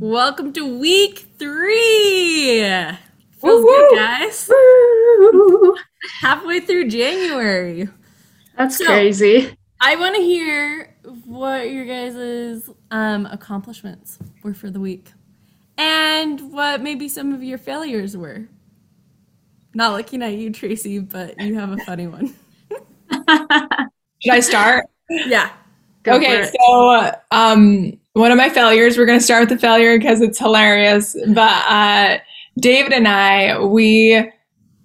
Welcome to week three. Feels good, guys. Halfway through January. That's So- crazy. I want to hear what your guys' um, accomplishments were for the week and what maybe some of your failures were. Not looking at you, Tracy, but you have a funny one. Should I start? Yeah. Go for okay, it. so um, one of my failures, we're going to start with the failure because it's hilarious. But uh, David and I, we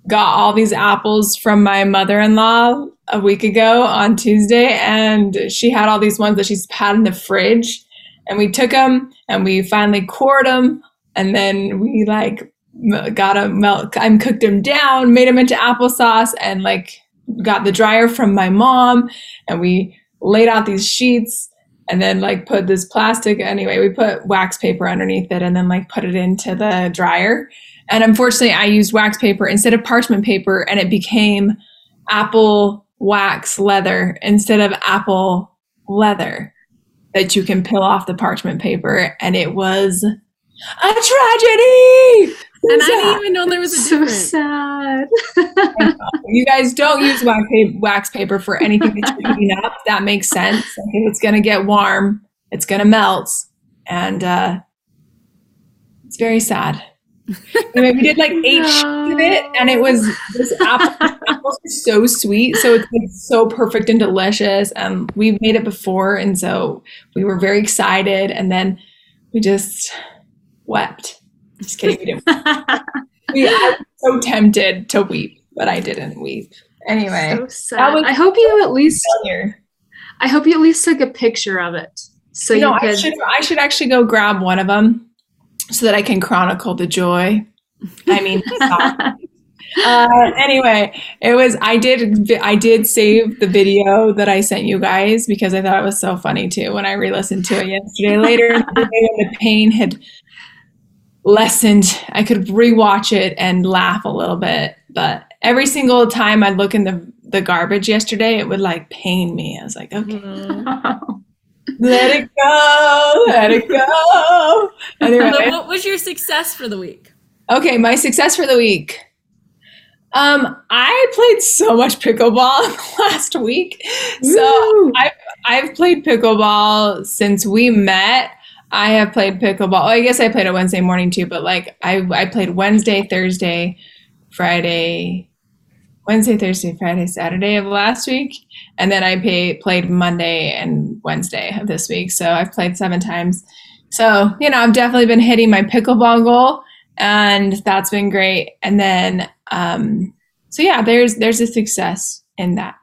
got all these apples from my mother in law a week ago on Tuesday, and she had all these ones that she's had in the fridge. And we took them and we finally cored them, and then we like got them melt, and cooked them down, made them into applesauce, and like got the dryer from my mom, and we laid out these sheets and then like put this plastic anyway we put wax paper underneath it and then like put it into the dryer. And unfortunately i used wax paper instead of parchment paper and it became apple wax leather instead of apple leather that you can peel off the parchment paper and it was a tragedy And I didn't even know there was a so difference. sad. you guys don't use wax paper, wax paper for anything that you're heating up. That makes sense. Like, it's going to get warm, it's going to melt. And uh, it's very sad. Anyway, we did like eight sheets of it, and it was this apple. apples are so sweet, so it's like so perfect and delicious. And we've made it before, and so we were very excited. And then we just wept. Just kidding, we didn't. We, I was so tempted to weep, but I didn't weep. Anyway, so I hope you at least. failure. I hope you at least took a picture of it, so you you, know, I should I should actually go grab one of them so that I can chronicle the joy. I mean, uh, anyway, it was I did I did save the video that I sent you guys because I thought it was so funny too when I re-listened to it yesterday. Later the the pain had lessened, I could rewatch it and laugh a little bit. But every single time I'd look in the the garbage yesterday, it would like pain me. I was like, okay. Let it go, let it go. But Anyway, what was your success for the week? okay, my success for the week. Um, I played so much pickleball last week. So Woo! I've I've played pickleball since we met. I have played pickleball. Oh, I guess I played it Wednesday morning too, but like I I played Wednesday, Thursday, Friday, Wednesday, Thursday, Friday, Saturday of last week, and then I pay, played Monday and Wednesday of this week. So I've played seven times. So you know I've definitely been hitting my pickleball goal, and that's been great. And then um, so yeah, there's there's a success in that.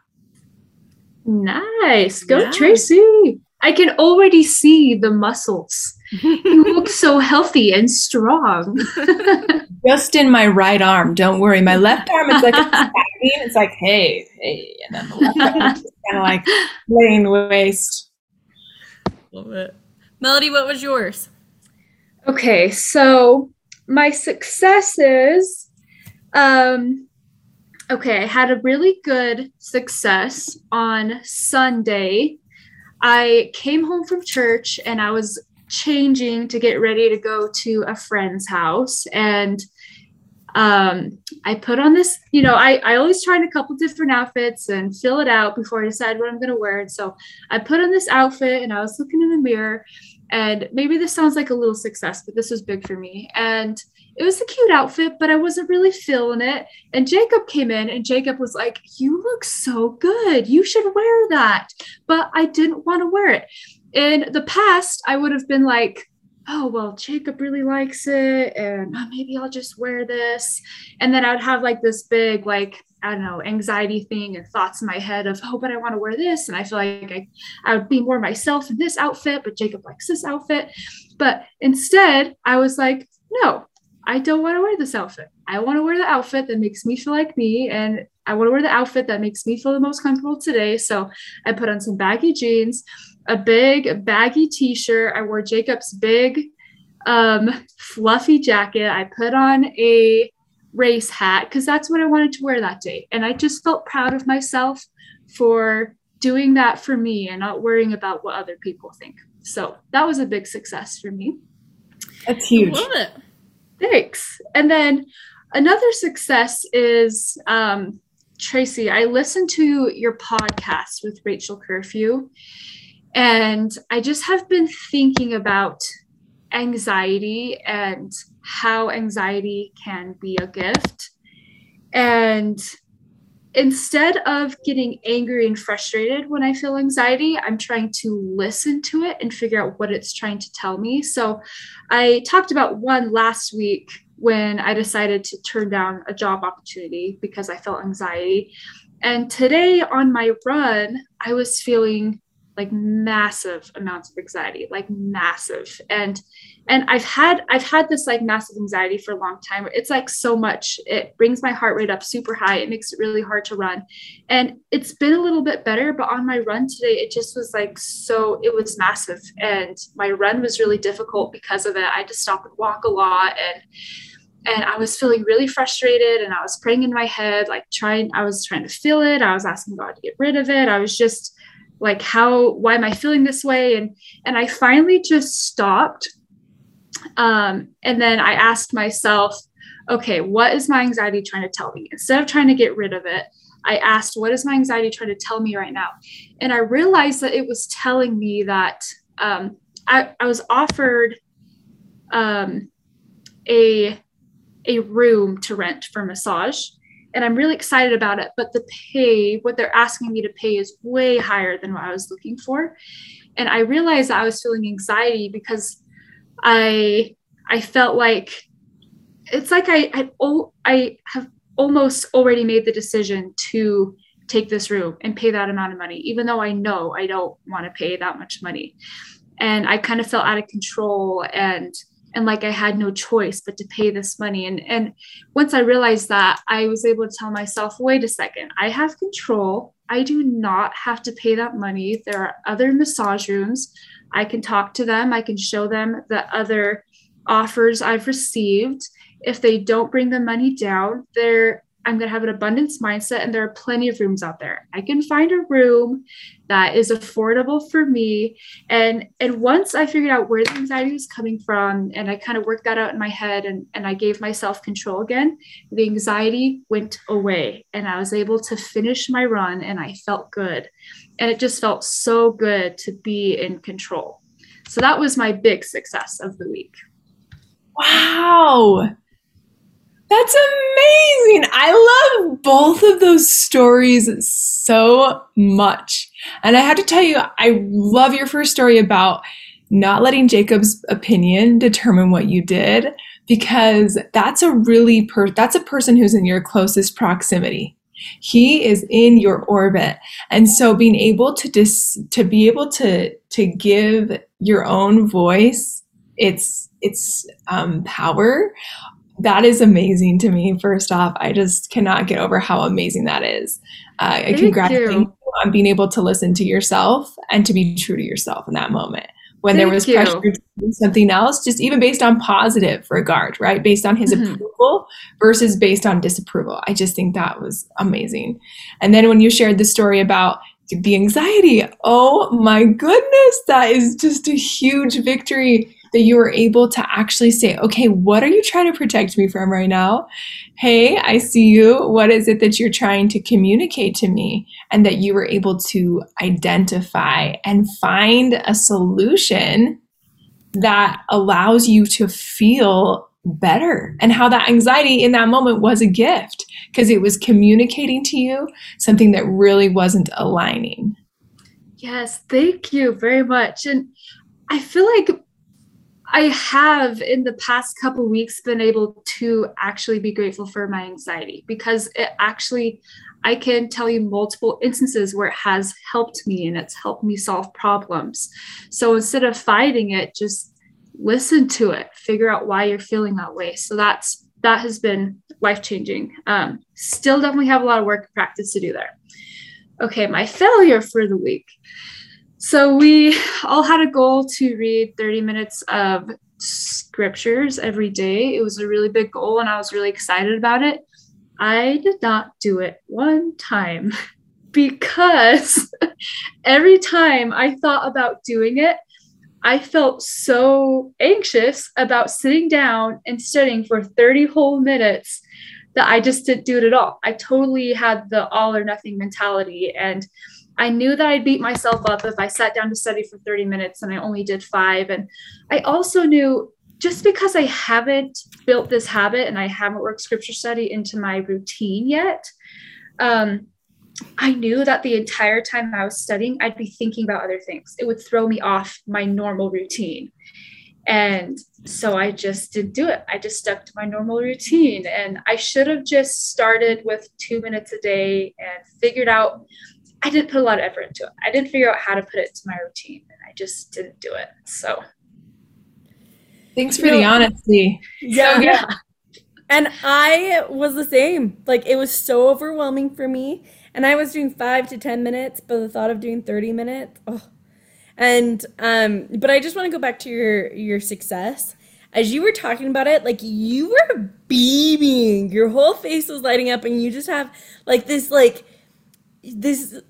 nice. Go, Yeah. Tracy. I can already see the muscles. You look so healthy and strong. Just in my right arm. Don't worry. My left arm is like a tapping. It's like, hey, hey, and then the left arm is kind of like laying waste. Love it. Melody, what was yours? Okay, so my successes. Um, okay, I had a really good success on Sunday. I came home from church and I was changing to get ready to go to a friend's house. And um i put on this you know i i always try on a couple different outfits and fill it out before i decide what i'm going to wear. And so i put on this outfit and i was looking in the mirror and maybe this sounds like a little success but this was big for me. And it was a cute outfit but i wasn't really feeling it. And jacob came in and jacob was like you look so good. You should wear that. But i didn't want to wear it. In the past i would have been like oh well jacob really likes it and oh, maybe i'll just wear this. And then i'd have like this big like I don't know, anxiety thing and thoughts in my head of, oh, but I want to wear this. And I feel like I, I would be more myself in this outfit, but Jacob likes this outfit. But instead, I was like, no, I don't want to wear this outfit. I want to wear the outfit that makes me feel like me. And I want to wear the outfit that makes me feel the most comfortable today. So I put on some baggy jeans, a big baggy t shirt. I wore Jacob's big, um, fluffy jacket. I put on a race hat because that's what I wanted to wear that day. And I just felt proud of myself for doing that for me and not worrying about what other people think. So that was a big success for me. That's huge. Love it. Thanks. And then another success is um, Tracy, I listened to your podcast with Rachel Curfew, and I just have been thinking about anxiety and how anxiety can be a gift. And instead of getting angry and frustrated when I feel anxiety, I'm trying to listen to it and figure out what it's trying to tell me. So I talked about one last week when I decided to turn down a job opportunity because I felt anxiety. And today on my run, I was feeling like massive amounts of anxiety like massive and and i've had i've had this like massive anxiety for a long time. It's like so much. It brings my heart rate up super high. It makes it really hard to run. And it's been a little bit better but on my run today it just was like so it was massive. And my run was really difficult because of it. I had to stop and walk a lot. And and I was feeling really frustrated and I was praying in my head, like trying, I was trying to feel it. I was asking God to get rid of it. I was just like how why am i feeling this way? And and i finally just stopped um, and then i asked myself okay what is my anxiety trying to tell me instead of trying to get rid of it i asked what is my anxiety trying to tell me right now and i realized that it was telling me that um, I, I was offered um, a a room to rent for massage and I'm really excited about it. But the pay, what they're asking me to pay, is way higher than what I was looking for. And I realized I was feeling anxiety because I I felt like it's like I I, I have almost already made the decision to take this room and pay that amount of money, even though I know I don't want to pay that much money. And I kind of felt out of control and and like I had no choice but to pay this money. And and once I realized that, I was able to tell myself, wait a second, I have control. I do not have to pay that money. There are other massage rooms. I can talk to them. I can show them the other offers I've received. If they don't bring the money down, they're I'm going to have an abundance mindset, and there are plenty of rooms out there. I can find a room that is affordable for me. And and once I figured out where the anxiety was coming from, and I kind of worked that out in my head, and and I gave myself control again, the anxiety went away, and I was able to finish my run, and I felt good, and it just felt so good to be in control. So that was my big success of the week. Wow. That's amazing. I love both of those stories so much. And I have to tell you, I love your first story about not letting Jacob's opinion determine what you did because that's a really per- that's a person who's in your closest proximity. He is in your orbit. And so being able to dis- to be able to to give your own voice its its um, power that is amazing to me. First off, I just cannot get over how amazing that is. Uh, I congratulate you. on being able to listen to yourself and to be true to yourself in that moment. When Thank there was you. pressure to do something else, just even based on positive regard, right? Based on his mm-hmm. approval versus based on disapproval. I just think that was amazing. And then when you shared the story about the anxiety, oh my goodness, that is just a huge victory that you were able to actually say, okay, what are you trying to protect me from right now? Hey, I see you. What is it that you're trying to communicate to me? And that you were able to identify and find a solution that allows you to feel better and how that anxiety in that moment was a gift because it was communicating to you something that really wasn't aligning. Yes, thank you very much. And I feel like I have in the past couple weeks been able to actually be grateful for my anxiety because it actually I can tell you multiple instances where it has helped me and it's helped me solve problems. So instead of fighting it, just listen to it, figure out why you're feeling that way. So that's that has been life changing. Um, still definitely have a lot of work and practice to do there. Okay, my failure for the week. So we all had a goal to read 30 minutes of scriptures every day. It was a really big goal and I was really excited about it. I did not do it one time because every time I thought about doing it, I felt so anxious about sitting down and studying for 30 whole minutes that I just didn't do it at all. I totally had the all or nothing mentality. And I knew that I'd beat myself up if I sat down to study for 30 minutes and I only did five. And I also knew just because I haven't built this habit and I haven't worked scripture study into my routine yet, um, I knew that the entire time I was studying, I'd be thinking about other things. It would throw me off my normal routine. And so I just didn't do it. I just stuck to my normal routine. And I should have just started with two minutes a day and figured out. I didn't put a lot of effort into it. I didn't figure out how to put it to my routine. And I just didn't do it. So thanks for the honesty. Yeah. so, yeah. And I was the same. Like it was so overwhelming for me. And I was doing five to 10 minutes, but the thought of doing 30 minutes, oh. And, um, but I just want to go back to your, your success. As you were talking about it, like you were beaming, your whole face was lighting up, and you just have like this, like, this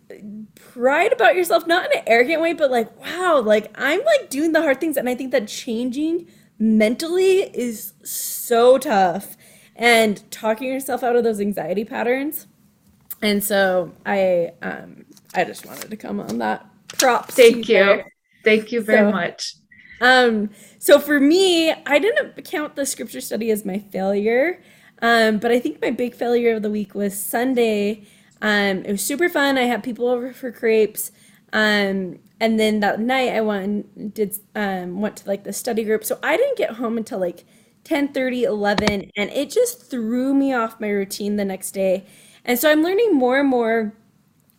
pride about yourself, not in an arrogant way, but like, wow, like I'm like doing the hard things. And I think that changing mentally is so tough and talking yourself out of those anxiety patterns and so I um I just wanted to come on that. Props. Thank you. there. Thank you very So- much. Um, so for me, I didn't count the scripture study as my failure. Um, but I think my big failure of the week was Sunday. Um, it was super fun. I had people over for crepes. Um, and then that night I went and did um went to like the study group. So I didn't get home until like 10 11 and it just threw me off my routine the next day. And so I'm learning more and more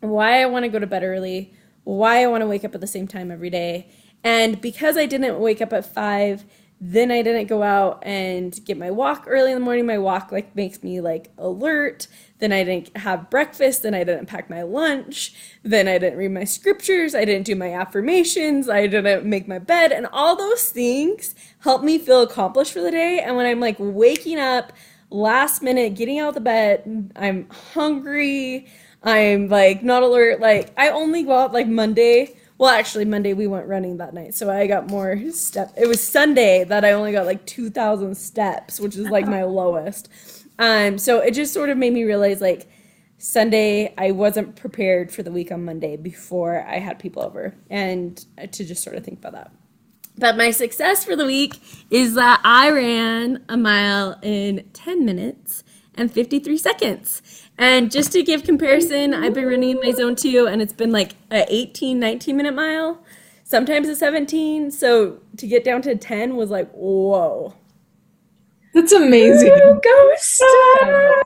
why I want to go to bed early, why I want to wake up at the same time every day. And because I didn't wake up at five, then I didn't go out and get my walk early in the morning. My walk like makes me like alert. Then I didn't have breakfast. Then I didn't pack my lunch. Then I didn't read my scriptures. I didn't do my affirmations. I didn't make my bed. And all those things help me feel accomplished for the day. And when I'm like waking up last minute, getting out of the bed, I'm hungry. I'm like not alert. Like I only go out like Monday. Well, actually, Monday we went running that night, so I got more step. It was Sunday that I only got like two thousand steps, which is like uh-huh. my lowest. Um, so it just sort of made me realize like Sunday I wasn't prepared for the week on Monday before I had people over, and to just sort of think about that. But my success for the week is that I ran a mile in 10 minutes and 53 seconds. And just to give comparison, I've been running in my zone two and it's been like a 18, 19 minute mile, sometimes a 17. So to get down to 10 was like, whoa. That's amazing. Go Steph!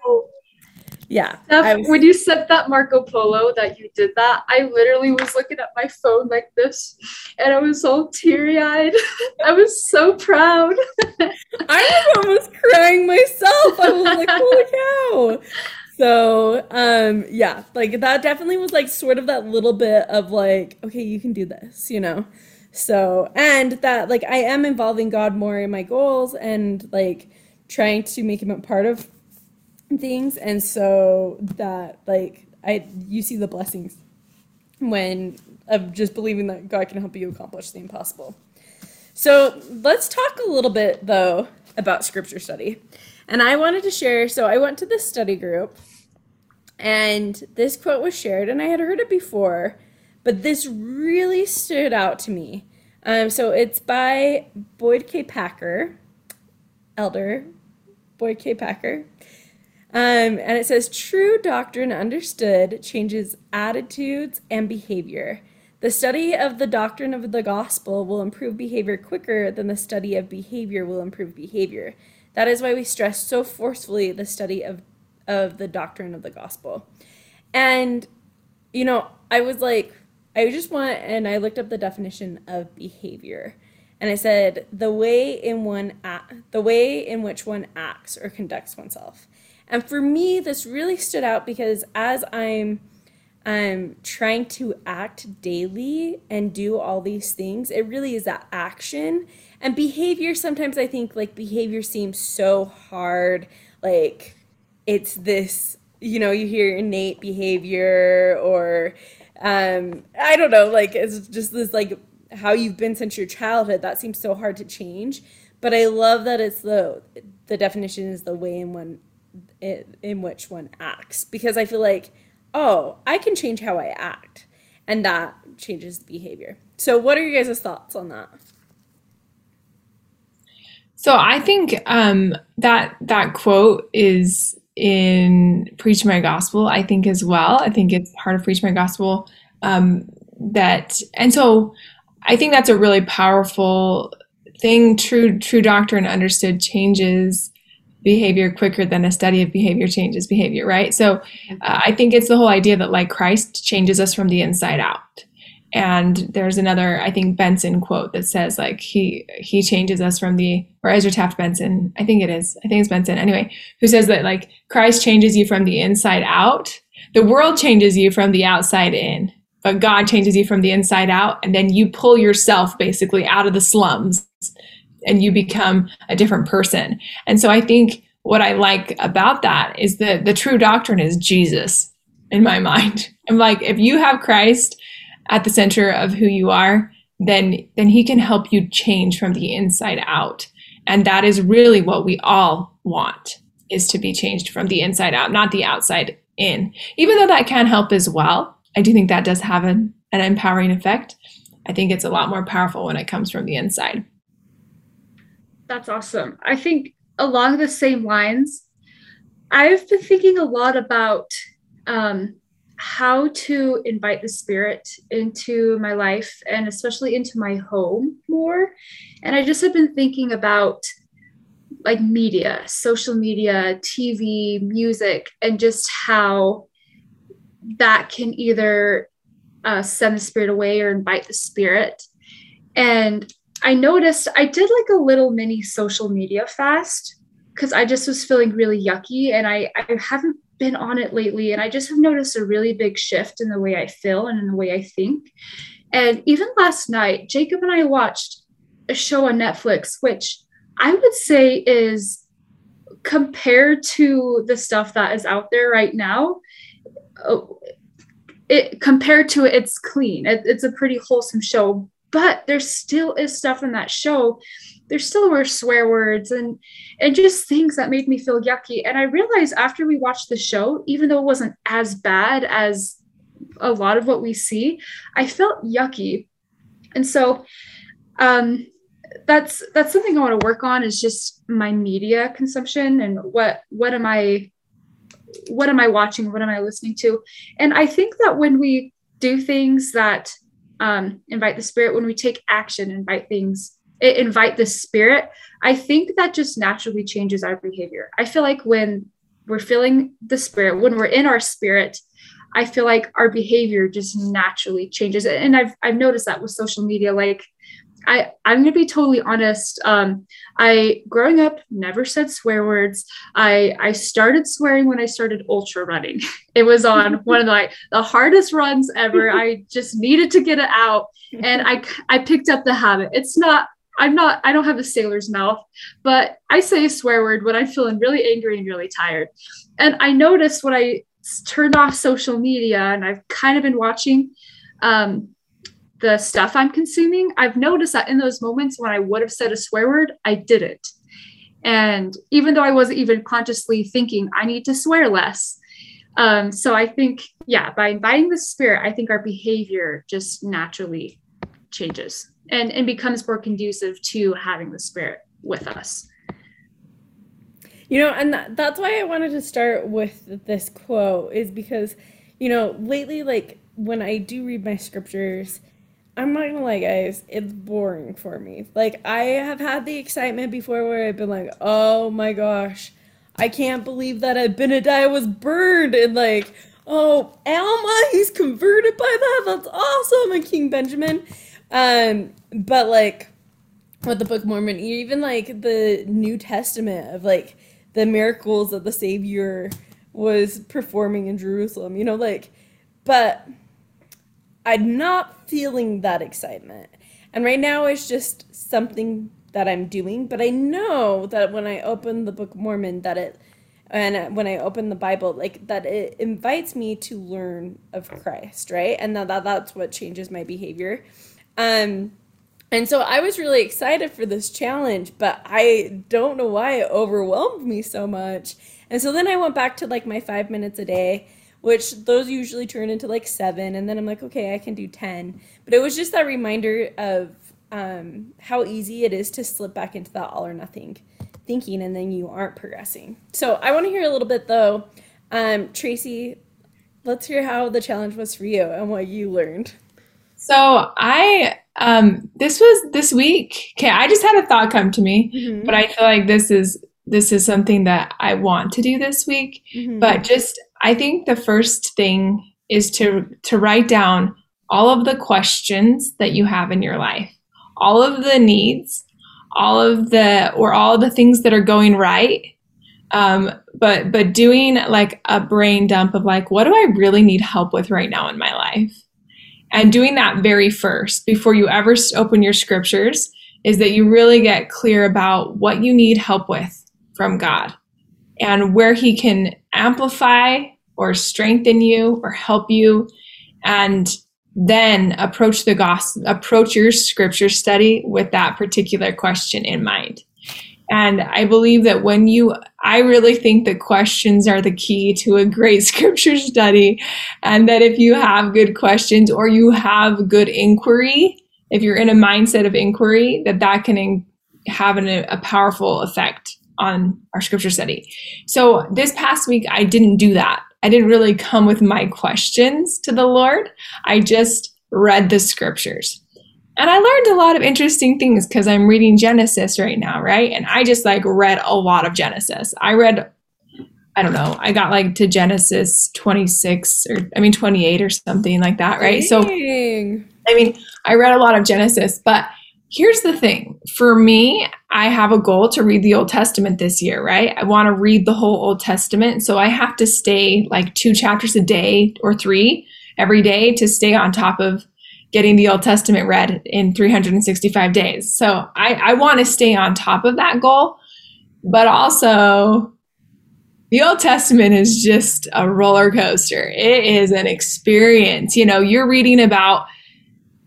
Yeah. Steph, was- when you said that Marco Polo that you did that, I literally was looking at my phone like this and I was all teary eyed. I was so proud. I was almost crying myself. I was like, holy cow. So, um, yeah, like that definitely was like sort of that little bit of like, okay, you can do this, you know? So, and that like I am involving God more in my goals and like trying to make him a part of things. And so that like I you see the blessings when of just believing that God can help you accomplish the impossible. So let's talk a little bit though about scripture study. And I wanted to share, so I went to this study group and this quote was shared, and I had heard it before, but this really stood out to me. Um, so it's by Boyd K. Packer, Elder Boyd K. Packer. Um, and it says, True doctrine understood changes attitudes and behavior. The The study of the doctrine of the gospel will improve behavior quicker than the study of behavior will improve behavior. That is why we stress so forcefully the study of, of the doctrine of the gospel. And, you know, I was like, I just want, and I looked up the definition of behavior. And I said, the way in one the way in which one acts or conducts oneself. And for me, this really stood out because as I'm um, trying to act daily and do all these things, it really is that action. And behavior, sometimes I think like behavior seems so hard. Like it's this, you know, you hear innate behavior or um, I don't know, like it's just this like how you've been since your childhood. That seems so hard to change. But I love that it's the the definition is the way in one in which one acts because I feel like oh, I can change how I act. And that changes the behavior. So, what are your guys' thoughts on that? So I think um, that that quote is in Preach My Gospel. I think as well. I think it's part of Preach My Gospel. Um, that and so I think that's a really powerful thing. True true doctrine understood changes behavior quicker than a study of behavior changes behavior, right? So uh, I think it's the whole idea that like Christ changes us from the inside out. And there's another, I think Benson quote that says like he he changes us from the or Ezra Taft Benson, I think it is, I think it's Benson anyway, who says that like Christ changes you from the inside out. The world changes you from the outside in, but God changes you from the inside out, and then you pull yourself basically out of the slums and you become a different person. And so I think what I like about that is that the true doctrine is Jesus in my mind. I'm like, if you have Christ at the center of who you are, then then he can help you change from the inside out. And that is really what we all want is to be changed from the inside out, not the outside in. Even though that can help as well, I do think that does have an, an empowering effect. I think it's a lot more powerful when it comes from the inside. That's awesome. I think along the same lines, I've been thinking a lot about um, how to invite the spirit into my life and especially into my home more. And I just have been thinking about like media, social media, TV, music, and just how that can either uh, send the spirit away or invite the spirit. And I noticed I did like a little mini social media fast because I just was feeling really yucky and I, I haven't been on it lately. And I just have noticed a really big shift in the way I feel and in the way I think. And even last night, Jacob and I watched a show on Netflix, which I would say is compared to the stuff that is out there right now. It compared to it, it's clean. It, it's a pretty wholesome show, but there still is stuff in that show. There still were swear words and and just things that made me feel yucky. And i realized after we watched the show even though it wasn't as bad as a lot of what we see i felt yucky. And so um that's that's something i want to work on is just my media consumption and what what am i what am i watching? What am i listening to? And i think that when we do things that um, invite the spirit when we take action invite things invite the spirit i think that just naturally changes our behavior. I feel like when we're feeling the spirit when we're in our spirit i feel like our behavior just naturally changes. And i've i've noticed that with social media like I, I'm gonna be totally honest. Um, I growing up never said swear words. I I started swearing when I started ultra running. It was on one of the like the hardest runs ever. I just needed to get it out, and I I picked up the habit. It's not. I'm not. I don't have a sailor's mouth, but I say a swear word when I'm feeling really angry and really tired. And I noticed when I turned off social media, and I've kind of been watching. Um, the stuff I'm consuming, I've noticed that in those moments when I would have said a swear word, I didn't. And even though I wasn't even consciously thinking, I need to swear less. Um, so I think, yeah, by inviting the spirit, I think our behavior just naturally changes and, and becomes more conducive to having the spirit with us. You know, and that, that's why I wanted to start with this quote, is because, you know, lately, like when I do read my scriptures, I'm not gonna lie, guys, it's boring for me. Like, I have had the excitement before where I've been like, oh my gosh, I can't believe that Abinadi was burned, and like, oh, Alma, he's converted by that. That's awesome, and King Benjamin. Um, but like, with the Book of Mormon, even like the New Testament of like the miracles that the Savior was performing in Jerusalem, you know, like, but I'm not feeling that excitement. And right now it's just something that I'm doing, but I know that when I open the Book of Mormon that it and when I open the Bible, like that it invites me to learn of Christ, right? And that, that that's what changes my behavior. Um and so I was really excited for this challenge, but I don't know why it overwhelmed me so much. And so then I went back to like my 5 minutes a day which those usually turn into like seven and then i'm like okay i can do 10 but it was just that reminder of um, how easy it is to slip back into that all or nothing thinking and then you aren't progressing. So i want to hear a little bit though. Um, tracy let's hear how the challenge was for you and what you learned. So i um this was this week. Okay i just had a thought come to me Mhm. but i feel like this is this is something that i want to do this week. Mhm. but just i think the first thing is to to write down all of the questions that you have in your life all of the needs all of the or all the things that are going right um, but but doing like a brain dump of like what do i really need help with right now in my life? And doing that very first before you ever open your scriptures is that you really get clear about what you need help with from god and where he can amplify or strengthen you or help you and then approach the gospel approach your scripture study with that particular question in mind. And i believe that when you i really think that questions are the key to a great scripture study and that if you have good questions or you have good inquiry if you're in a mindset of inquiry that that can have an, a powerful effect on our scripture study. So this past week i didn't do that. I didn't really come with my questions to the lord. I just read the scriptures. And i learned a lot of interesting things because i'm reading genesis right now right? And i just like read a lot of genesis. I read i don't know i got like to genesis 26 or i mean 28 or something like that right? So I mean, I read a lot of Genesis, but here's the thing. For me, I have a goal to read the Old Testament this year, right? I want to read the whole Old Testament. So I have to stay like two chapters a day or three every day to stay on top of getting the Old Testament read in 365 days. So I, I want to stay on top of that goal, but also the Old Testament is just a roller coaster. It is an experience. You know, you're reading about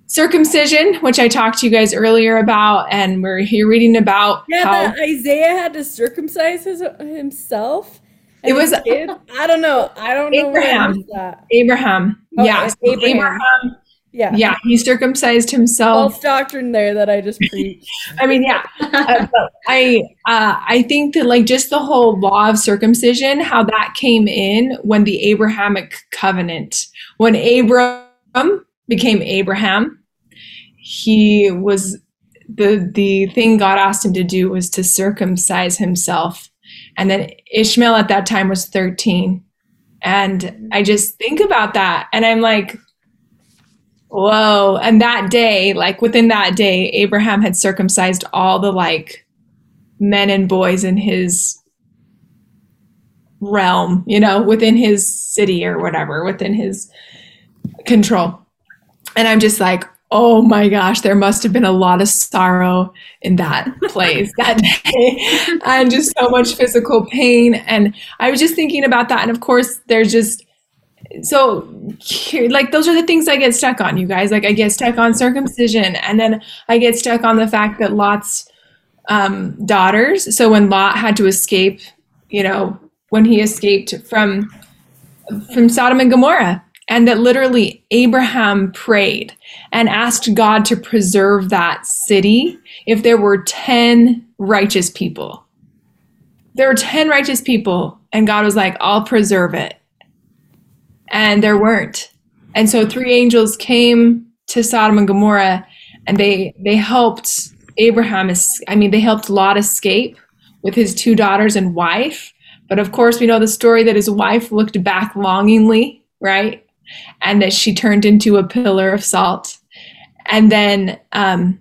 circumcision, which I talked to you guys earlier about, and we're here reading about yeah how that isaiah had to circumcise his, himself It was- as a kid? i don't know i don't know Abraham. that Abraham, Oh, yeah, so Abraham. yeah yeah, he circumcised himself. false doctrine there that I just preached. I mean, yeah, uh, I uh, I think that like just the whole law of circumcision, how that came in when the Abrahamic covenant, when Abram became Abraham, he was the the thing God asked him to do was to circumcise himself, and then Ishmael at that time was thirteen, and I just think about that, and I'm like. Whoa. And that day, like within that day, Abraham had circumcised all the like men and boys in his realm, you know, within his city or whatever, within his control. And I'm just like, oh my gosh, there must have been a lot of sorrow in that place that day and just so much physical pain. And I was just thinking about that. And of course, there's just so like those are the things I get stuck on, you guys. Like I get stuck on circumcision, and then I get stuck on the fact that Lot's um, daughters. So when Lot had to escape, you know, when he escaped from from Sodom and Gomorrah, and that literally Abraham prayed and asked God to preserve that city if there were ten righteous people. There were ten righteous people, and God was like, "I'll preserve it." and there weren't. And so three angels came to Sodom and Gomorrah, and they they helped Abraham. I mean, they helped Lot escape with his two daughters and wife. But of course, we know the story that his wife looked back longingly, right, and that she turned into a pillar of salt. And then, um,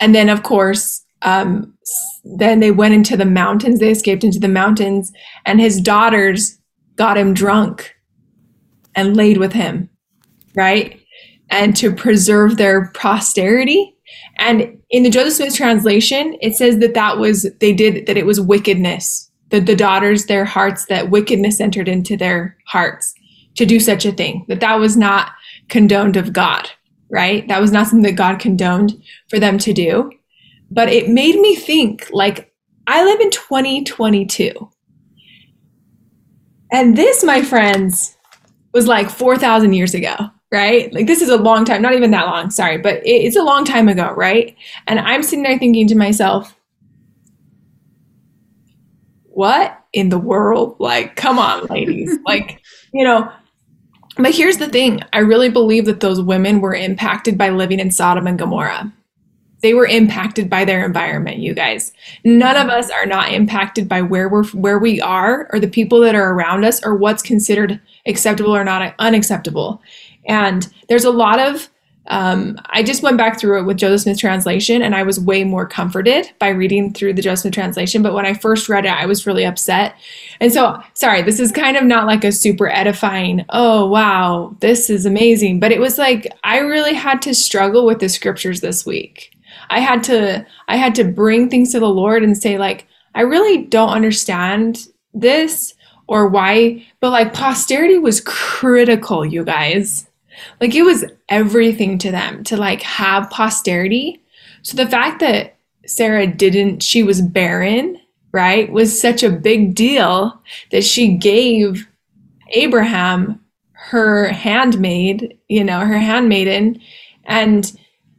and then of course, um, then they went into the mountains. They escaped into the mountains, and his daughters got him drunk and laid with him, right? And to preserve their posterity. And in the Joseph Smith translation, it says that that was, they did, that it was wickedness. That the daughters, their hearts, that wickedness entered into their hearts to do such a thing. That that was not condoned of God, right? That was not something that God condoned for them to do. But it made me think like, I live in 2022. And this, my friends, was like 4,000 years ago, right? Like, this is a long time, not even that long, sorry, but it's a long time ago, right? And I'm sitting there thinking to myself, what in the world? Like, come on, ladies. like, you know, but here's the thing I really believe that those women were impacted by living in Sodom and Gomorrah. They were impacted by their environment, you guys. None of us are not impacted by where we're where we are or the people that are around us or what's considered acceptable or not unacceptable. And there's a lot of um, I just went back through it with Joseph Smith translation, and I was way more comforted by reading through the Joseph Smith translation. But when I first read it, I was really upset. And so, sorry, this is kind of not like a super edifying. Oh wow, this is amazing. But it was like I really had to struggle with the scriptures this week. I had to I had to bring things to the Lord and say like I really don't understand this or why, but like posterity was critical, you guys. Like it was everything to them to like have posterity. So the fact that Sarah didn't, she was barren, right, was such a big deal that she gave Abraham her handmaid, you know, her handmaiden, and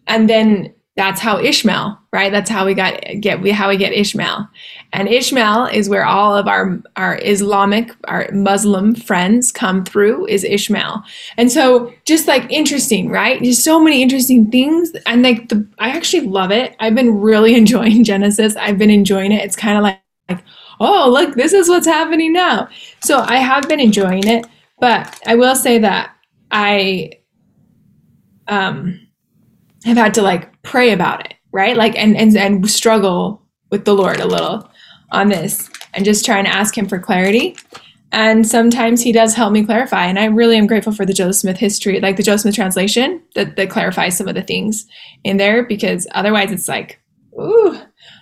and then that's how Ishmael, right? That's how we got get we how we get Ishmael. And Ishmael is where all of our our Islamic, our Muslim friends come through is Ishmael. And so just like interesting, right? Just so many interesting things. And like the I actually love it. I've been really enjoying Genesis. I've been enjoying it. It's kind of like, like, oh, look, this is what's happening now. So I have been enjoying it, but I will say that I um have had to like pray about it, right? Like and and and struggle with the Lord a little on this and just trying to ask him for clarity. And sometimes he does help me clarify. And I really am grateful for the Joseph Smith history, like the Joseph Smith translation that, that clarifies some of the things in there because otherwise it's like, ooh,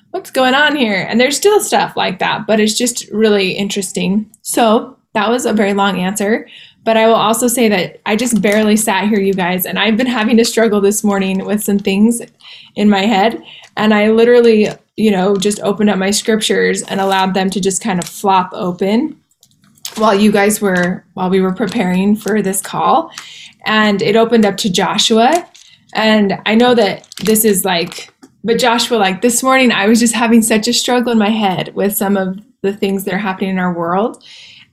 what's going on here? And there's still stuff like that, but it's just really interesting. So that was a very long answer. But I will also say that I just barely sat here, you guys, and I've been having to struggle this morning with some things in my head. And I literally, you know, just opened up my scriptures and allowed them to just kind of flop open while you guys were, while we were preparing for this call. And it opened up to Joshua. And I know that this is like, but Joshua, like this morning, I was just having such a struggle in my head with some of the things that are happening in our world.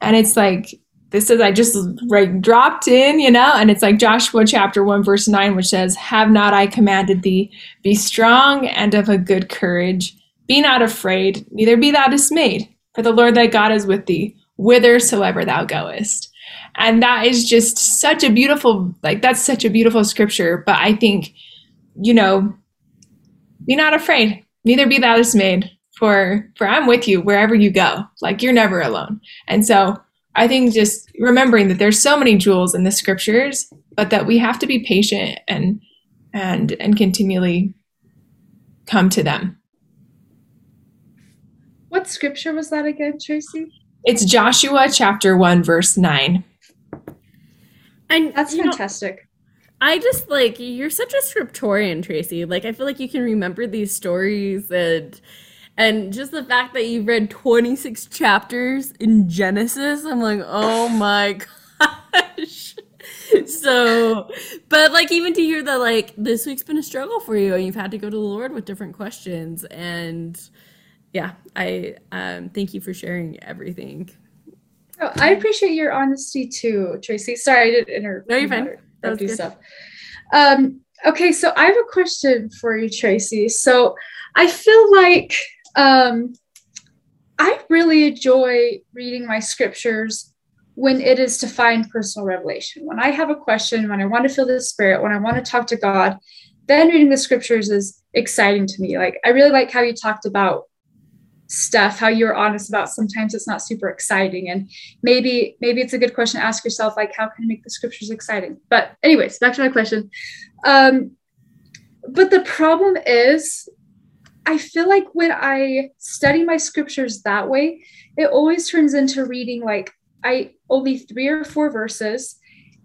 And it's like, this is I just like dropped in, you know, and it's like Joshua chapter 1 verse 9 which says, "Have not I commanded thee, be strong and of a good courage, be not afraid, neither be thou dismayed, for the Lord thy God is with thee, whithersoever thou goest." And that is just such a beautiful like that's such a beautiful scripture, but I think you know, be not afraid, neither be thou dismayed, for for I'm with you wherever you go. Like you're never alone. And so I think just remembering that there's so many jewels in the scriptures, but that we have to be patient and and and continually come to them. What scripture was that again, Tracy? It's Joshua chapter 1 verse 9. And That's you know, fantastic. I just like you're such a scriptorian, Tracy. Like I feel like you can remember these stories and and just the fact that you've read 26 chapters in Genesis, I'm like, oh my gosh. So, but like even to hear that like this week's been a struggle for you and you've had to go to the Lord with different questions and yeah, I um thank you for sharing everything. Oh, I appreciate your honesty too, Tracy. Sorry, I didn't inter- No, you're fine. interrupt That was stuff. Um, okay, so I have a question for you, Tracy. So I feel like um, I really enjoy reading my scriptures when it is to find personal revelation. When I have a question, when I want to feel the spirit, when I want to talk to God, then reading the scriptures is exciting to me. Like I really like how you talked about stuff how you're honest about sometimes it's not super exciting and maybe maybe it's a good question to ask yourself like how can i make the scriptures exciting but anyways back to my question um but the problem is i feel like when i study my scriptures that way it always turns into reading like i only three or four verses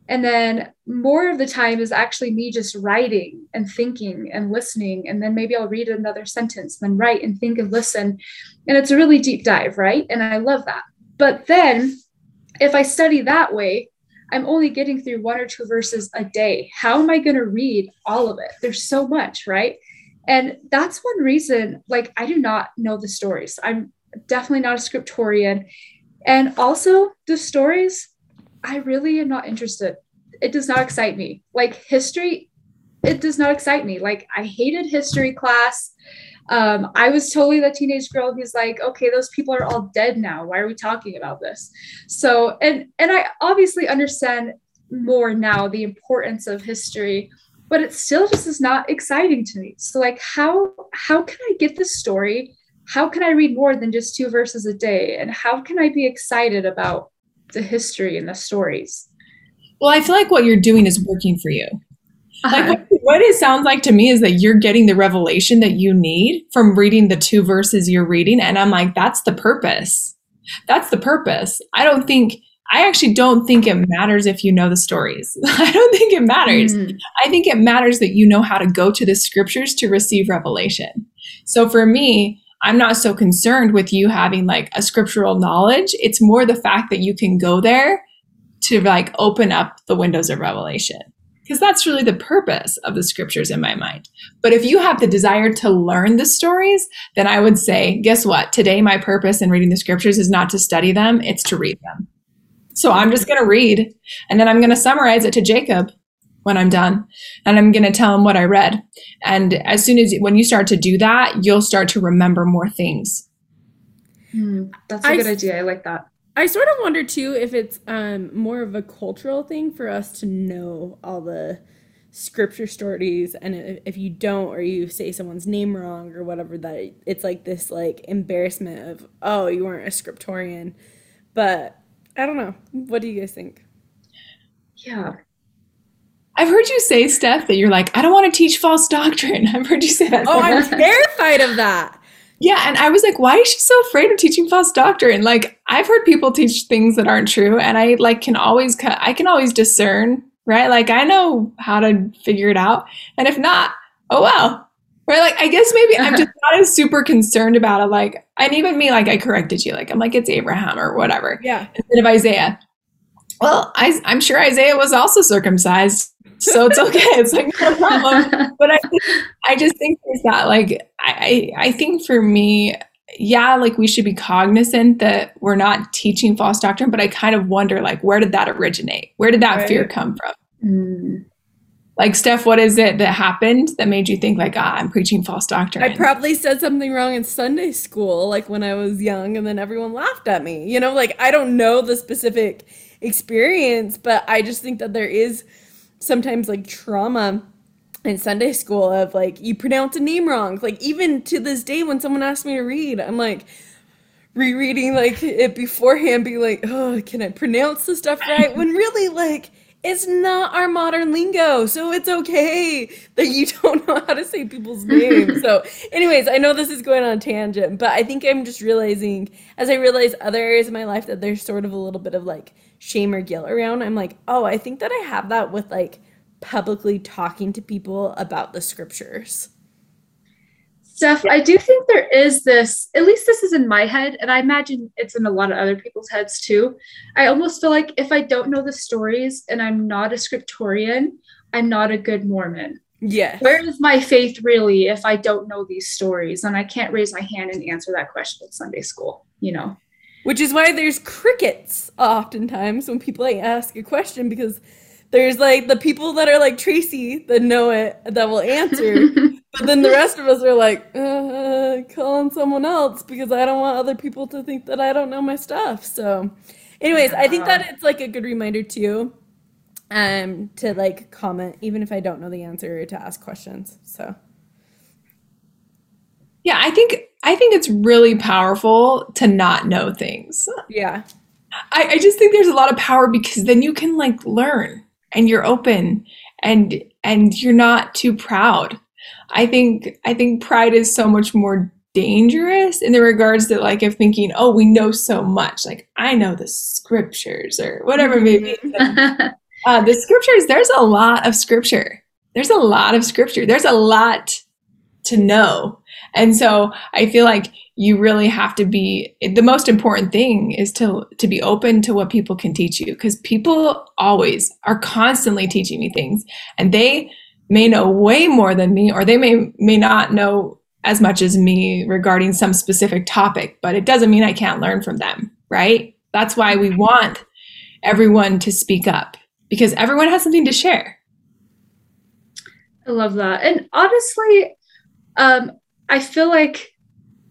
and then more of the time is actually me just writing and thinking and listening. And then maybe I'll read another sentence, then write and think and listen. And it's a really deep dive, right? And I love that. But then if I study that way, I'm only getting through one or two verses a day. How am I going to read all of it? There's so much, right? And that's one reason, like, I do not know the stories. I'm definitely not a scriptorian. And also, the stories, I really am not interested. It does not excite me. Like history, it does not excite me. Like I hated history class. Um, I was totally the teenage girl who's like, okay, those people are all dead now. Why are we talking about this? So, and and I obviously understand more now the importance of history, but it still just is not exciting to me. So, like, how how can I get the story? How can I read more than just two verses a day? And how can I be excited about the history and the stories. Well, I feel like what you're doing is working for you. Uh-huh. Like what it sounds like to me is that you're getting the revelation that you need from reading the two verses you're reading. And I'm like, that's the purpose. That's the purpose. I don't think, I actually don't think it matters if you know the stories. I don't think it matters. Mm. I think it matters that you know how to go to the scriptures to receive revelation. So for me, I'm not so concerned with you having like a scriptural knowledge. It's more the fact that you can go there to like open up the windows of revelation. Because that's really the purpose of the scriptures in my mind. But if you have the desire to learn the stories, then I would say, guess what? Today, my purpose in reading the scriptures is not to study them, it's to read them. So I'm just going to read and then I'm going to summarize it to Jacob when I'm done. And I'm going to tell him what I read. And as soon as, when you start to do that, you'll start to remember more things. Mm, that's a I, good idea. I like that. I sort of wonder too if it's um, more of a cultural thing for us to know all the scripture stories and if you don't or you say someone's name wrong or whatever that it's like this like embarrassment of oh you weren't a scriptorian but i don't know what do you guys think yeah I've heard you say, Steph, that you're like, I don't want to teach false doctrine. I've heard you say that. Oh, I'm terrified of that. Yeah, and I was like, why is she so afraid of teaching false doctrine? Like, I've heard people teach things that aren't true, and I like can always cut I can always discern, right? Like, I know how to figure it out, and if not, oh well, right? Like, I guess maybe I'm just not as super concerned about it. Like, and even me, like, I corrected you, like, I'm like, it's Abraham or whatever, yeah, instead of Isaiah. Well, I, I'm sure Isaiah was also circumcised so it's okay. It's like no problem. But I, I just think there's that like I, I think for me, yeah, like we should be cognizant that we're not teaching false doctrine, but I kind of wonder like where did that originate? Where did that right. fear come from? Mm. Like Steph, what is it that happened that made you think like, ah, I'm preaching false doctrine? I probably said something wrong in Sunday school, like when I was young, and then everyone laughed at me. You know, like I don't know the specific experience, but I just think that there is sometimes like trauma in Sunday school of like you pronounce a name wrong. Like even to this day when someone asks me to read, I'm like rereading like it beforehand, be like, oh, can I pronounce the stuff right? When really like it's not our modern lingo, so it's okay that you don't know how to say people's names. so, anyways, I know this is going on a tangent, but I think I'm just realizing as I realize other areas of my life that there's sort of a little bit of like shame or guilt around, I'm like, oh, I think that I have that with like publicly talking to people about the scriptures. Steph, I do think there is this, at least this is in my head, and I imagine it's in a lot of other people's heads too. I almost feel like if I don't know the stories and I'm not a scriptorian, I'm not a good Mormon. Yeah. Where is my faith really if I don't know these stories? And I can't raise my hand and answer that question at Sunday school, you know? Which is why there's crickets oftentimes when people like, ask a question because there's like the people that are like Tracy that know it that will answer, but then the rest of us are like uh, calling someone else because I don't want other people to think that I don't know my stuff. So, anyways, I think that it's like a good reminder too, um, to like comment even if I don't know the answer or to ask questions. So. Yeah, I think I think it's really powerful to not know things. Yeah. I, I just think there's a lot of power because then you can like learn and you're open and and you're not too proud. I think I think pride is so much more dangerous in the regards that like of thinking, oh, we know so much. Like I know the scriptures or whatever maybe. Uh, the scriptures, there's a lot of scripture. There's a lot of scripture. There's a lot to know. And so I feel like you really have to be the most important thing is to to be open to what people can teach you because people always are constantly teaching me things and they may know way more than me or they may may not know as much as me regarding some specific topic but it doesn't mean I can't learn from them right that's why we want everyone to speak up because everyone has something to share I love that. And honestly, um, I feel like,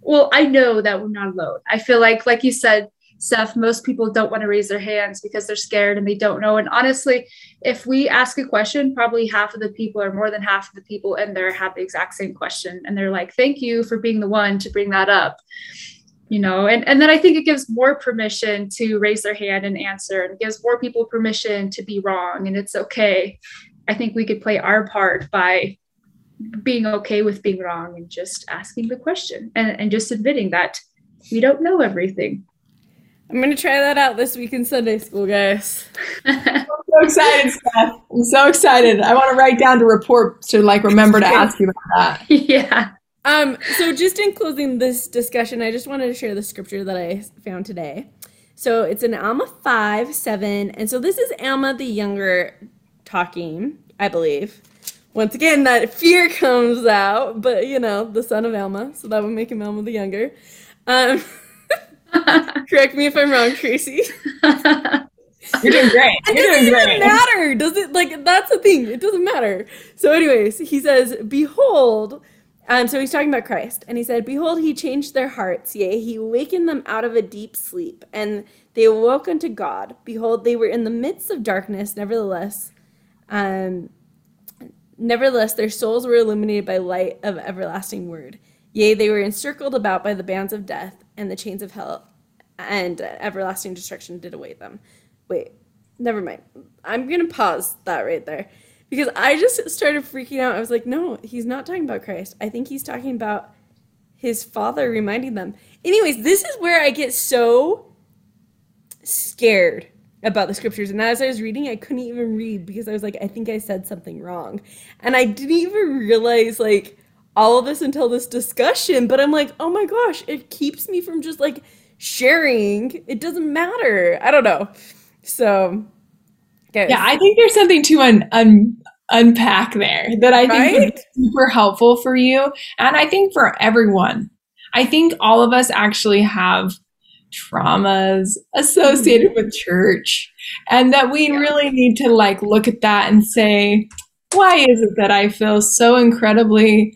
well, I know that we're not alone. I feel like, like you said, Steph, most people don't want to raise their hands because they're scared and they don't know. And honestly, if we ask a question, probably half of the people or more than half of the people in there have the exact same question. And they're like, thank you for being the one to bring that up. You know, and, and then I think it gives more permission to raise their hand and answer, and gives more people permission to be wrong, and it's okay. I think we could play our part by being okay with being wrong and just asking the question and, and just admitting that we don't know everything. I'm gonna try that out this week in Sunday school, guys. I'm so excited, Steph. I'm so excited. I want to write down the report to like remember to ask you about that. yeah. Um, so just in closing this discussion, I just wanted to share the scripture that I found today. So it's in Alma 5, 7. And so this is Alma the younger talking, I believe. Once again, that fear comes out, but you know, the son of Alma, so that would make him Alma the younger. Um, correct me if I'm wrong, Tracy. You're doing great. It You're doesn't doing even matter. Does it like that's the thing? It doesn't matter. So, anyways, he says, Behold, um, so he's talking about Christ, and he said, Behold, he changed their hearts, yea, he wakened them out of a deep sleep, and they awoke unto God. Behold, they were in the midst of darkness, nevertheless. Um nevertheless their souls were illuminated by light of everlasting word. Yea, they were encircled about by the bands of death, and the chains of hell and everlasting destruction did await them. Wait, never mind. I'm gonna pause that right there because I just started freaking out. I was like, no, he's not talking about Christ. I think he's talking about his father reminding them. Anyways, this is where I get so scared about the scriptures. And as I was reading, I couldn't even read because I was like, I think I said something wrong. And I didn't even realize like all of this until this discussion. But I'm like, oh my gosh, it keeps me from just like sharing. It doesn't matter. I don't know. So, guys. Yeah, I think there's something to un, un, unpack there that I think Right? super helpful for you. And I think for everyone. I think all of us actually have traumas associated mm-hmm. with church and that we really need to like look at that and say why is it that i feel so incredibly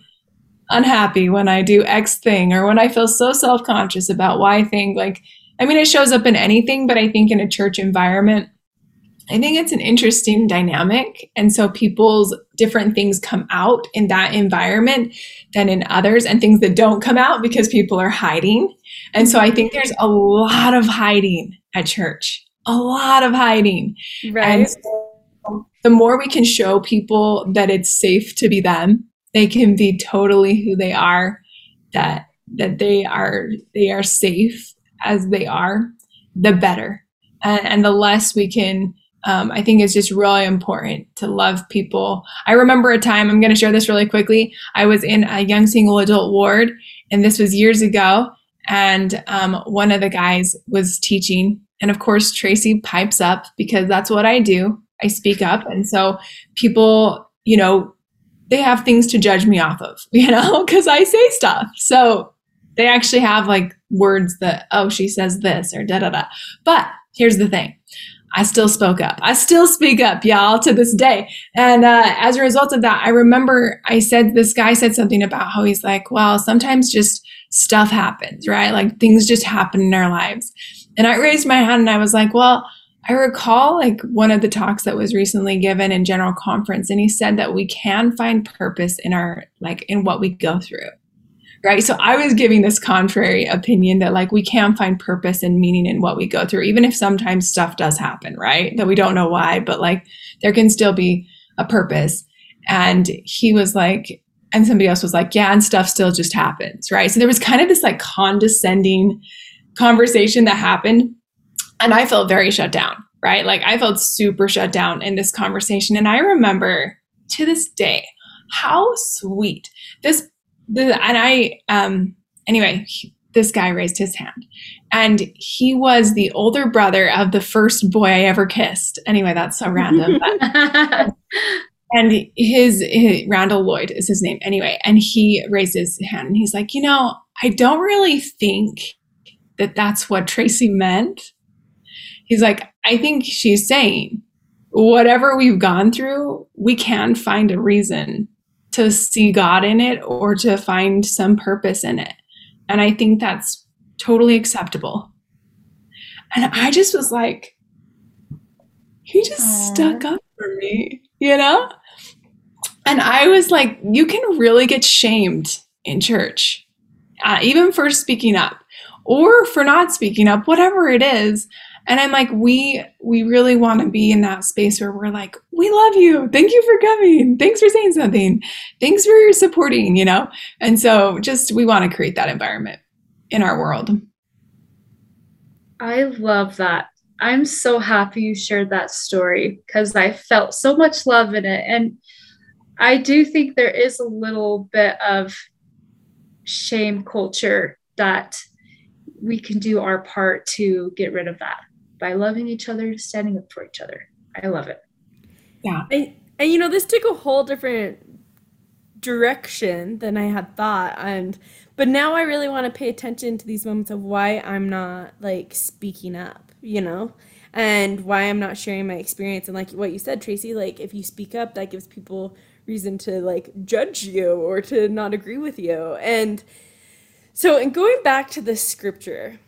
unhappy when i do x thing or when i feel so self-conscious about Y thing like i mean it shows up in anything but i think in a church environment I think it's an interesting dynamic. And so people's different things come out in that environment than in others, and things that don't come out because people are hiding. And so I think there's a lot of hiding at church, a lot of hiding. right. And so the more we can show people that it's safe to be them, they can be totally who they are, that that they are they are safe as they are, the better. And, and the less we can um, I think it's just really important to love people. I remember a time, I'm going to share this really quickly. I was in a young single adult ward, and this was years ago. And um, one of the guys was teaching. And of course, Tracy pipes up because that's what I do. I speak up. And so people, you know, they have things to judge me off of, you know, because I say stuff. So they actually have like words that, oh, she says this or da da da. But here's the thing I still spoke up. I still speak up, y'all, to this day. And uh, as a result of that, I remember I said, this guy said something about how he's like, well, sometimes just stuff happens, right? Like things just happen in our lives. And I raised my hand and I was like, well, I recall like one of the talks that was recently given in general conference, and he said that we can find purpose in our, like, in what we go through right? So i was giving this contrary opinion that like we can find purpose and meaning in what we go through even if sometimes stuff does happen right? That we don't know why but like there can still be a purpose. And he was like and somebody else was like yeah and stuff still just happens right? So there was kind of this like condescending conversation that happened and i felt very shut down right like i felt super shut down in this conversation and i remember to this day how sweet this the, and I, um, anyway, he, this guy raised his hand and he was the older brother of the first boy I ever kissed. Anyway, that's so random. But, and his, his, Randall Lloyd is his name anyway. And he raised his hand and he's like, you know, I don't really think that that's what Tracy meant. He's like, I think she's saying whatever we've gone through, we can find a reason to see God in it or to find some purpose in it. And I think that's totally acceptable. And I just was like, he just Aww. stuck up for me, you know? And I was like, you can really get shamed in church, uh, even for speaking up or for not speaking up, whatever it is and i'm like we we really want to be in that space where we're like we love you. Thank you for coming. Thanks for saying something. Thanks for supporting you know? And so just we want to create that environment in our world. I love that. I'm so happy you shared that story because i felt so much love in it. And i do think there is a little bit of shame culture that we can do our part to get rid of that by loving each other, standing up for each other. I love it. Yeah. And, and you know, this took a whole different direction than I had thought. And but now I really want to pay attention to these moments of why I'm not like speaking up, you know? And why I'm not sharing my experience and like what you said, Tracy, like if you speak up, that gives people reason to like judge you or to not agree with you. And so, in going back to the scripture,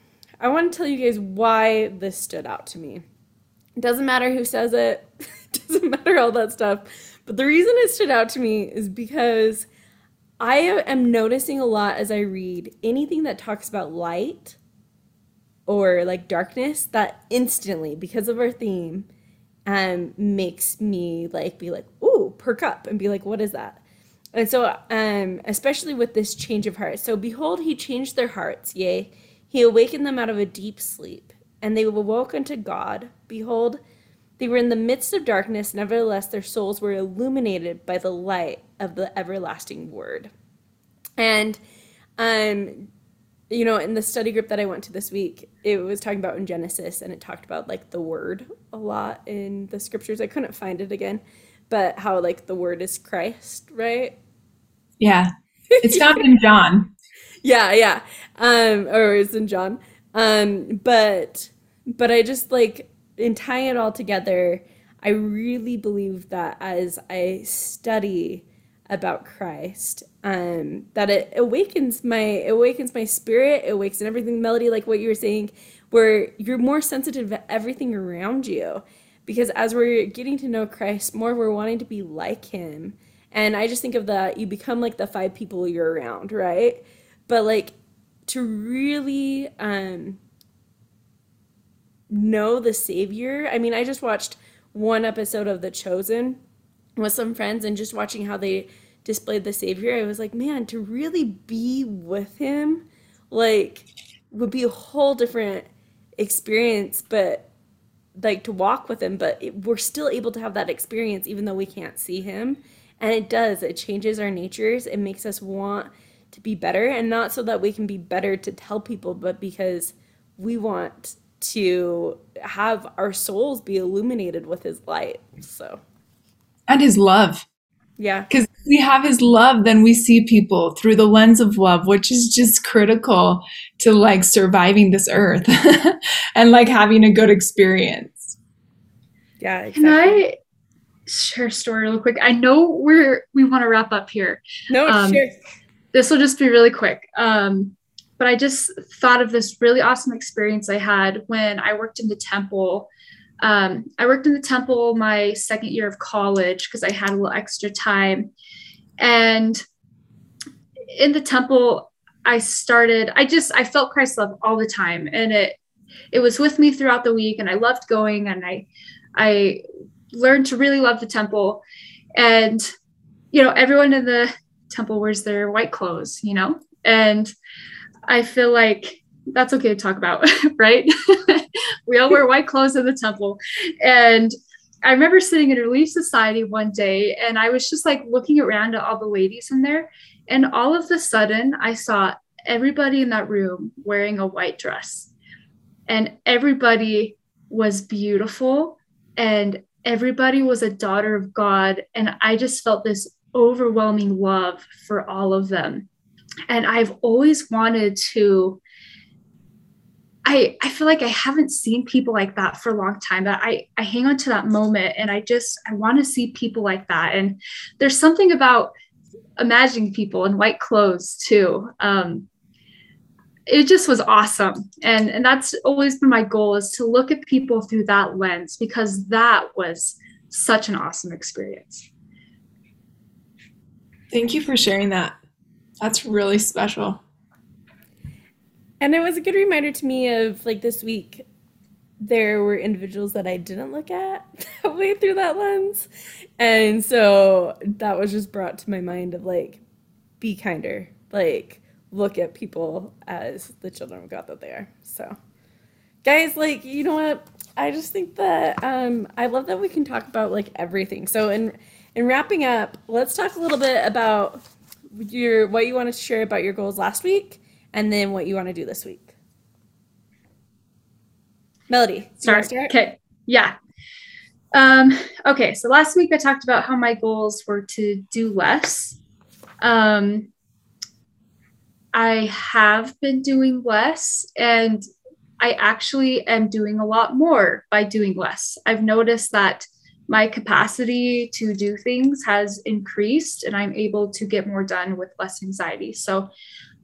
I want to tell you guys why this stood out to me. It doesn't matter who says it, it doesn't matter all that stuff. But the reason it stood out to me is because I am noticing a lot as I read anything that talks about light or like darkness that instantly, because of our theme, um, makes me like be like, ooh, perk up and be like, what is that? And so, um, especially with this change of heart. So, behold, he changed their hearts, yea he awakened them out of a deep sleep, and they awoke unto God. Behold, they were in the midst of darkness, nevertheless their souls were illuminated by the light of the everlasting word. And um you know, in the study group that I went to this week, it was talking about in Genesis and it talked about like the word a lot in the scriptures. I couldn't find it again, but how like the word is Christ, right? Yeah. It's found in John yeah, yeah. Um, or it's in John. Um, but but I just like in tying it all together, I really believe that as I study about Christ, um, that it awakens my it awakens my spirit, it awakens everything melody, like what you were saying, where you're more sensitive to everything around you. Because as we're getting to know Christ more, we're wanting to be like him. And I just think of that you become like the five people you're around, right? But like to really um know the savior i mean i just watched one episode of the chosen with some friends and just watching how they displayed the savior i was like man to really be with him like would be a whole different experience but like to walk with him but it, we're still able to have that experience even though we can't see him. And it does it changes our natures it makes us want to be better and not so that we can be better to tell people but because we want to have our souls be illuminated with his light so and his love yeah because we have his love then we see people through the lens of love which is just critical to like surviving this earth and like having a good experience Yeah. Can I share a story real quick? I know we're we want to wrap up here. No, Um, sure. This will just be really quick. Um, but I just thought of this really awesome experience I had when I worked in the temple. Um, I worked in the temple my second year of college because I had a little extra time. And in the temple, I started, I just, I felt Christ's love all the time. And it, it was with me throughout the week and I loved going and I, I learned to really love the temple. And, you know, everyone in the temple wears their white clothes, you know? And I feel like that's okay to talk about, right? we all wear white clothes in the temple. And I remember sitting in a Relief Society one day and I was just like looking around at all the ladies in there. And all of a sudden, I saw everybody in that room wearing a white dress. And everybody was beautiful and everybody was a daughter of God. And I just felt this overwhelming love for all of them. And I've always wanted to I, I feel like I haven't seen people like that for a long time. That I, I hang on to that moment and I just I want to see people like that. And there's something about imagining people in white clothes too. Um, it just was awesome. And and that's always been my goal is to look at people through that lens because that was such an awesome experience. Thank you for sharing that. That's really special. And it was a good reminder to me of like this week, there were individuals that I didn't look at that way through that lens. And so that was just brought to my mind of like, be kinder. Like, look at people as the children of God that they are. So, guys, like, you know what? I just think that um, I love that we can talk about like everything. So, in in wrapping up, let's talk a little bit about your what you wanted to share about your goals last week and then what you want to do this week. Melody, Start. start? Okay. Yeah. Um, okay. So last week I talked about how my goals were to do less. Um, I have been doing less and I actually am doing a lot more by doing less. I've noticed that my capacity to do things has increased and I'm able to get more done with less anxiety. So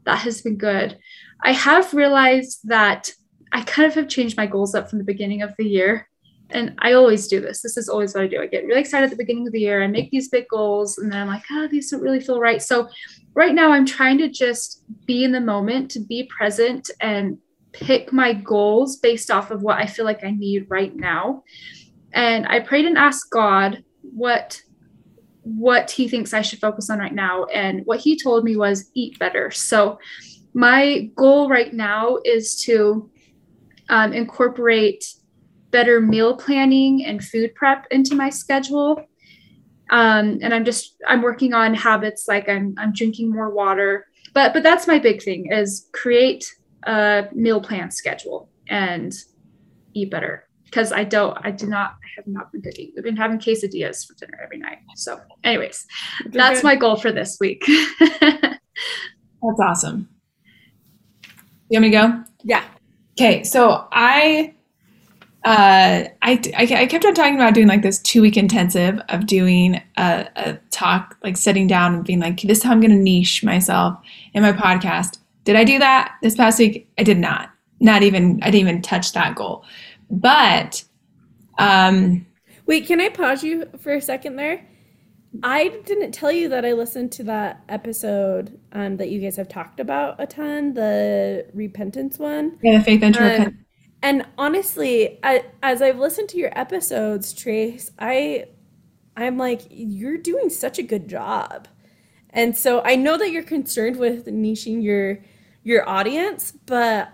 that has been good. I have realized that I kind of have changed my goals up from the beginning of the year. And I always do this. This is always what I do. I get really excited at the beginning of the year. I make these big goals and then I'm like, oh, these don't really feel right. So right now I'm trying to just be in the moment, to be present and pick my goals based off of what I feel like I need right now. And I prayed and asked God what what he thinks I should focus on right now. And what he told me was eat better. So my goal right now is to um, incorporate better meal planning and food prep into my schedule. Um, and I'm just I'm working on habits like I'm I'm drinking more water. But but that's my big thing is create a meal plan schedule and eat better because I don't I do not I have not been cooking. I've been having quesadillas for dinner every night. So anyways, that's my goal for this week. That's awesome. You want me to go? Yeah. Okay, so I, uh, I, I, I kept on talking about doing like this two week intensive of doing a, a talk, like sitting down and being like, this is how I'm going to niche myself in my podcast. Did I do that this past week? I did not. Not even, I didn't even touch that goal. But, um, Wait, can I pause you for a second there? I didn't tell you that I listened to that episode um, that you guys have talked about a ton, the repentance one. yeah, the faith and Um, repent. and honestly, I, as I've listened to your episodes, Trace, I, I'm like, you're doing such a good job. And so I know that you're concerned with niching your your audience, but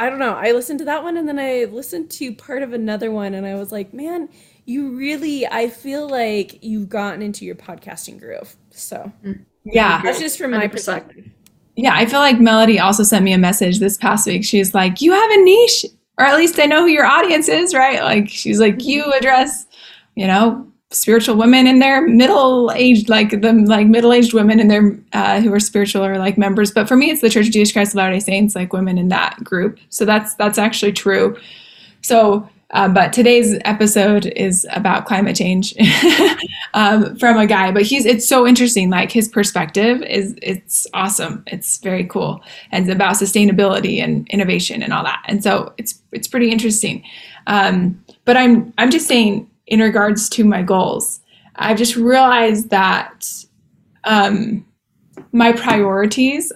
I don't know. I listened to that one and then I listened to part of another one and I was like, man, you really I feel like you've gotten into your podcasting groove. So mm. Yeah. that's just from my 100%. perspective. Yeah, I feel like Melody also sent me a message this past week. She's like, "You have a niche, or at least I know who your audience is, right?" Like she's like, "You mm-hmm. address, you know, spiritual women in their middle aged, like the like middle aged women in their uh, who are spiritual or like members." But for me, it's the Church of Jesus Christ of Latter Day Saints, like women in that group. So that's that's actually true. So uh, but today's episode is about climate change um, from a guy. But he's it's so interesting. Like his perspective is it's awesome. It's very cool, and it's about sustainability and innovation and all that. And so it's it's pretty interesting. Um, but I'm I'm just saying in regards to my goals, I've just realized that um, my priorities.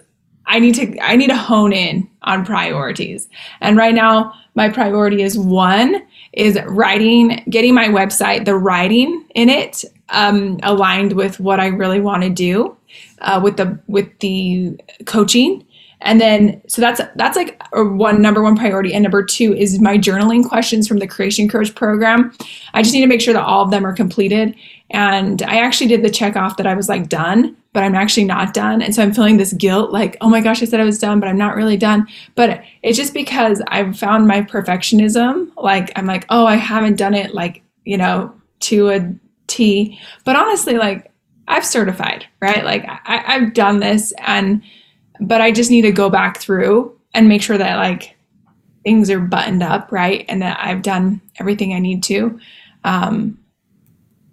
I need to I need to hone in on priorities. And right now my priority is one is writing getting my website the writing in it um, aligned with what i really want to do uh, with the with the coaching and then so that's that's like one number one priority and number two is my journaling questions from the creation coach program i just need to make sure that all of them are completed and i actually did the check off that i was like done but I'm actually not done. And so I'm feeling this guilt like, oh my gosh, I said I was done, but I'm not really done. But it's just because I've found my perfectionism. Like, I'm like, oh, I haven't done it like, you know, to a T. But honestly, like, I've certified, right? Like, I, I've done this, and, but I just need to go back through and make sure that, like, things are buttoned up, right? And that I've done everything I need to. Um,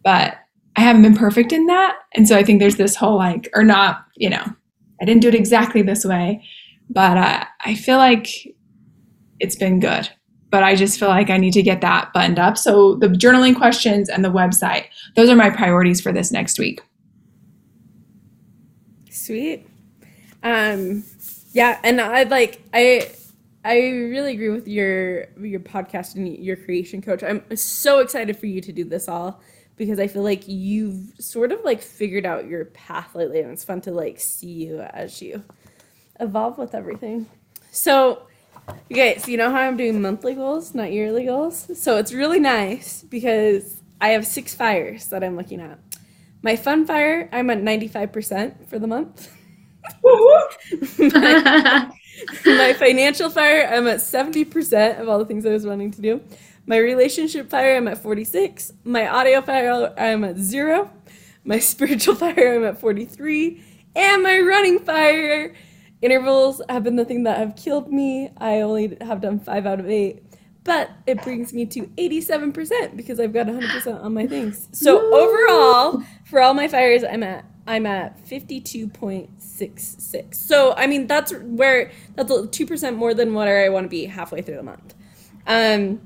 but I haven't been perfect in that. And so I think there's this whole like, or not, you know, I didn't do it exactly this way, but uh, I feel like it's been good. But I just feel like I need to get that buttoned up. So the journaling questions and the website, those are my priorities for this next week. Sweet. Um, yeah, and I like I I really agree with your your podcast and your creation coach. I'm so excited for you to do this all because I feel like you've sort of like figured out your path lately and it's fun to like see you as you evolve with everything. So, you guys, you know how I'm doing monthly goals, not yearly goals? So, it's really nice because I have six fires that I'm looking at. My fun fire, I'm at 95% for the month. my, financial fire, I'm at 70% of all the things I was wanting to do. My relationship fire, I'm at 46. My audio fire, I'm at zero. My spiritual fire, I'm at 43. And my running fire intervals have been the thing that have killed me. I only have done five out of eight. But it brings me to 87% because I've got 100% on my things. So overall, for all my fires, I'm at I'm at 52.66. So I mean that's where that's 2% more than where I want to be halfway through the month. Um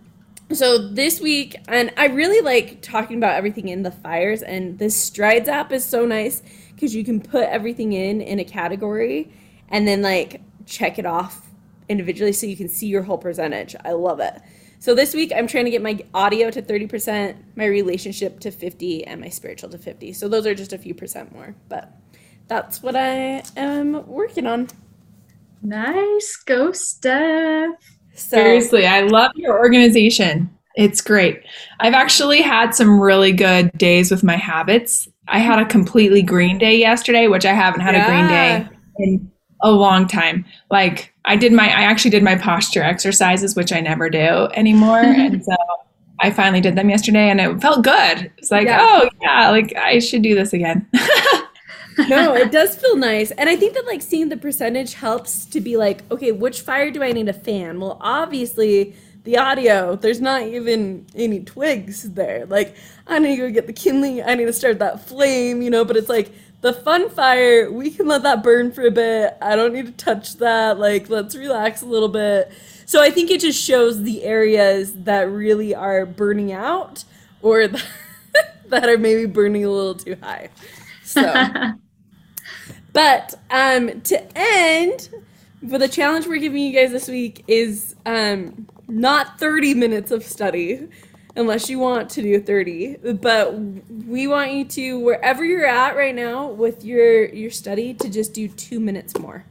so this week and i really like talking about everything in the fires and this strides app is so nice because you can put everything in in a category and then like check it off individually so you can see your whole percentage i love it so this week i'm trying to get my audio to 30% my relationship to 50 and my spiritual to 50 so those are just a few percent more but that's what i am working on nice go steph so, Seriously, I love your organization. It's great. I've actually had some really good days with my habits. I had a completely green day yesterday, which I haven't had yeah. a green day in a long time. Like I did my I actually did my posture exercises, which I never do anymore. and so I finally did them yesterday and it felt good. It's like, yeah. oh yeah, like I should do this again. no, it does feel nice. And I think that like seeing the percentage helps to be like, okay, which fire do I need a fan? Well, obviously the audio, there's not even any twigs there. Like, I need to go get the kindling, I need to start that flame, you know, but it's like the fun fire, we can let that burn for a bit. I don't need to touch that. Like, let's relax a little bit. So I think it just shows the areas that really are burning out or that are maybe burning a little too high. So But um, to end, for the challenge we're giving you guys this week is um, not 30 minutes of study, unless you want to do 30. But we want you to, wherever you're at right now with your your study, to just do two minutes more.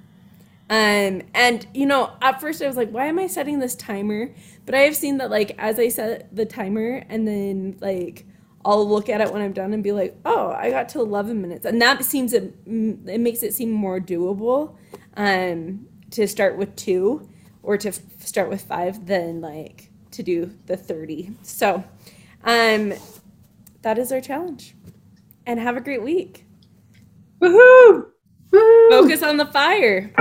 Um, and you know, at first I was like, why am I setting this timer? But I have seen that like as I set the timer and then like I'll look at it when I'm done and be like, oh, I got to 11 minutes. And that seems, it, it makes it seem more doable um, to start with two or to f- start with five than like to do the 30. So um, that is our challenge. And have a great week. Woohoo! Woo-hoo! Focus on the fire.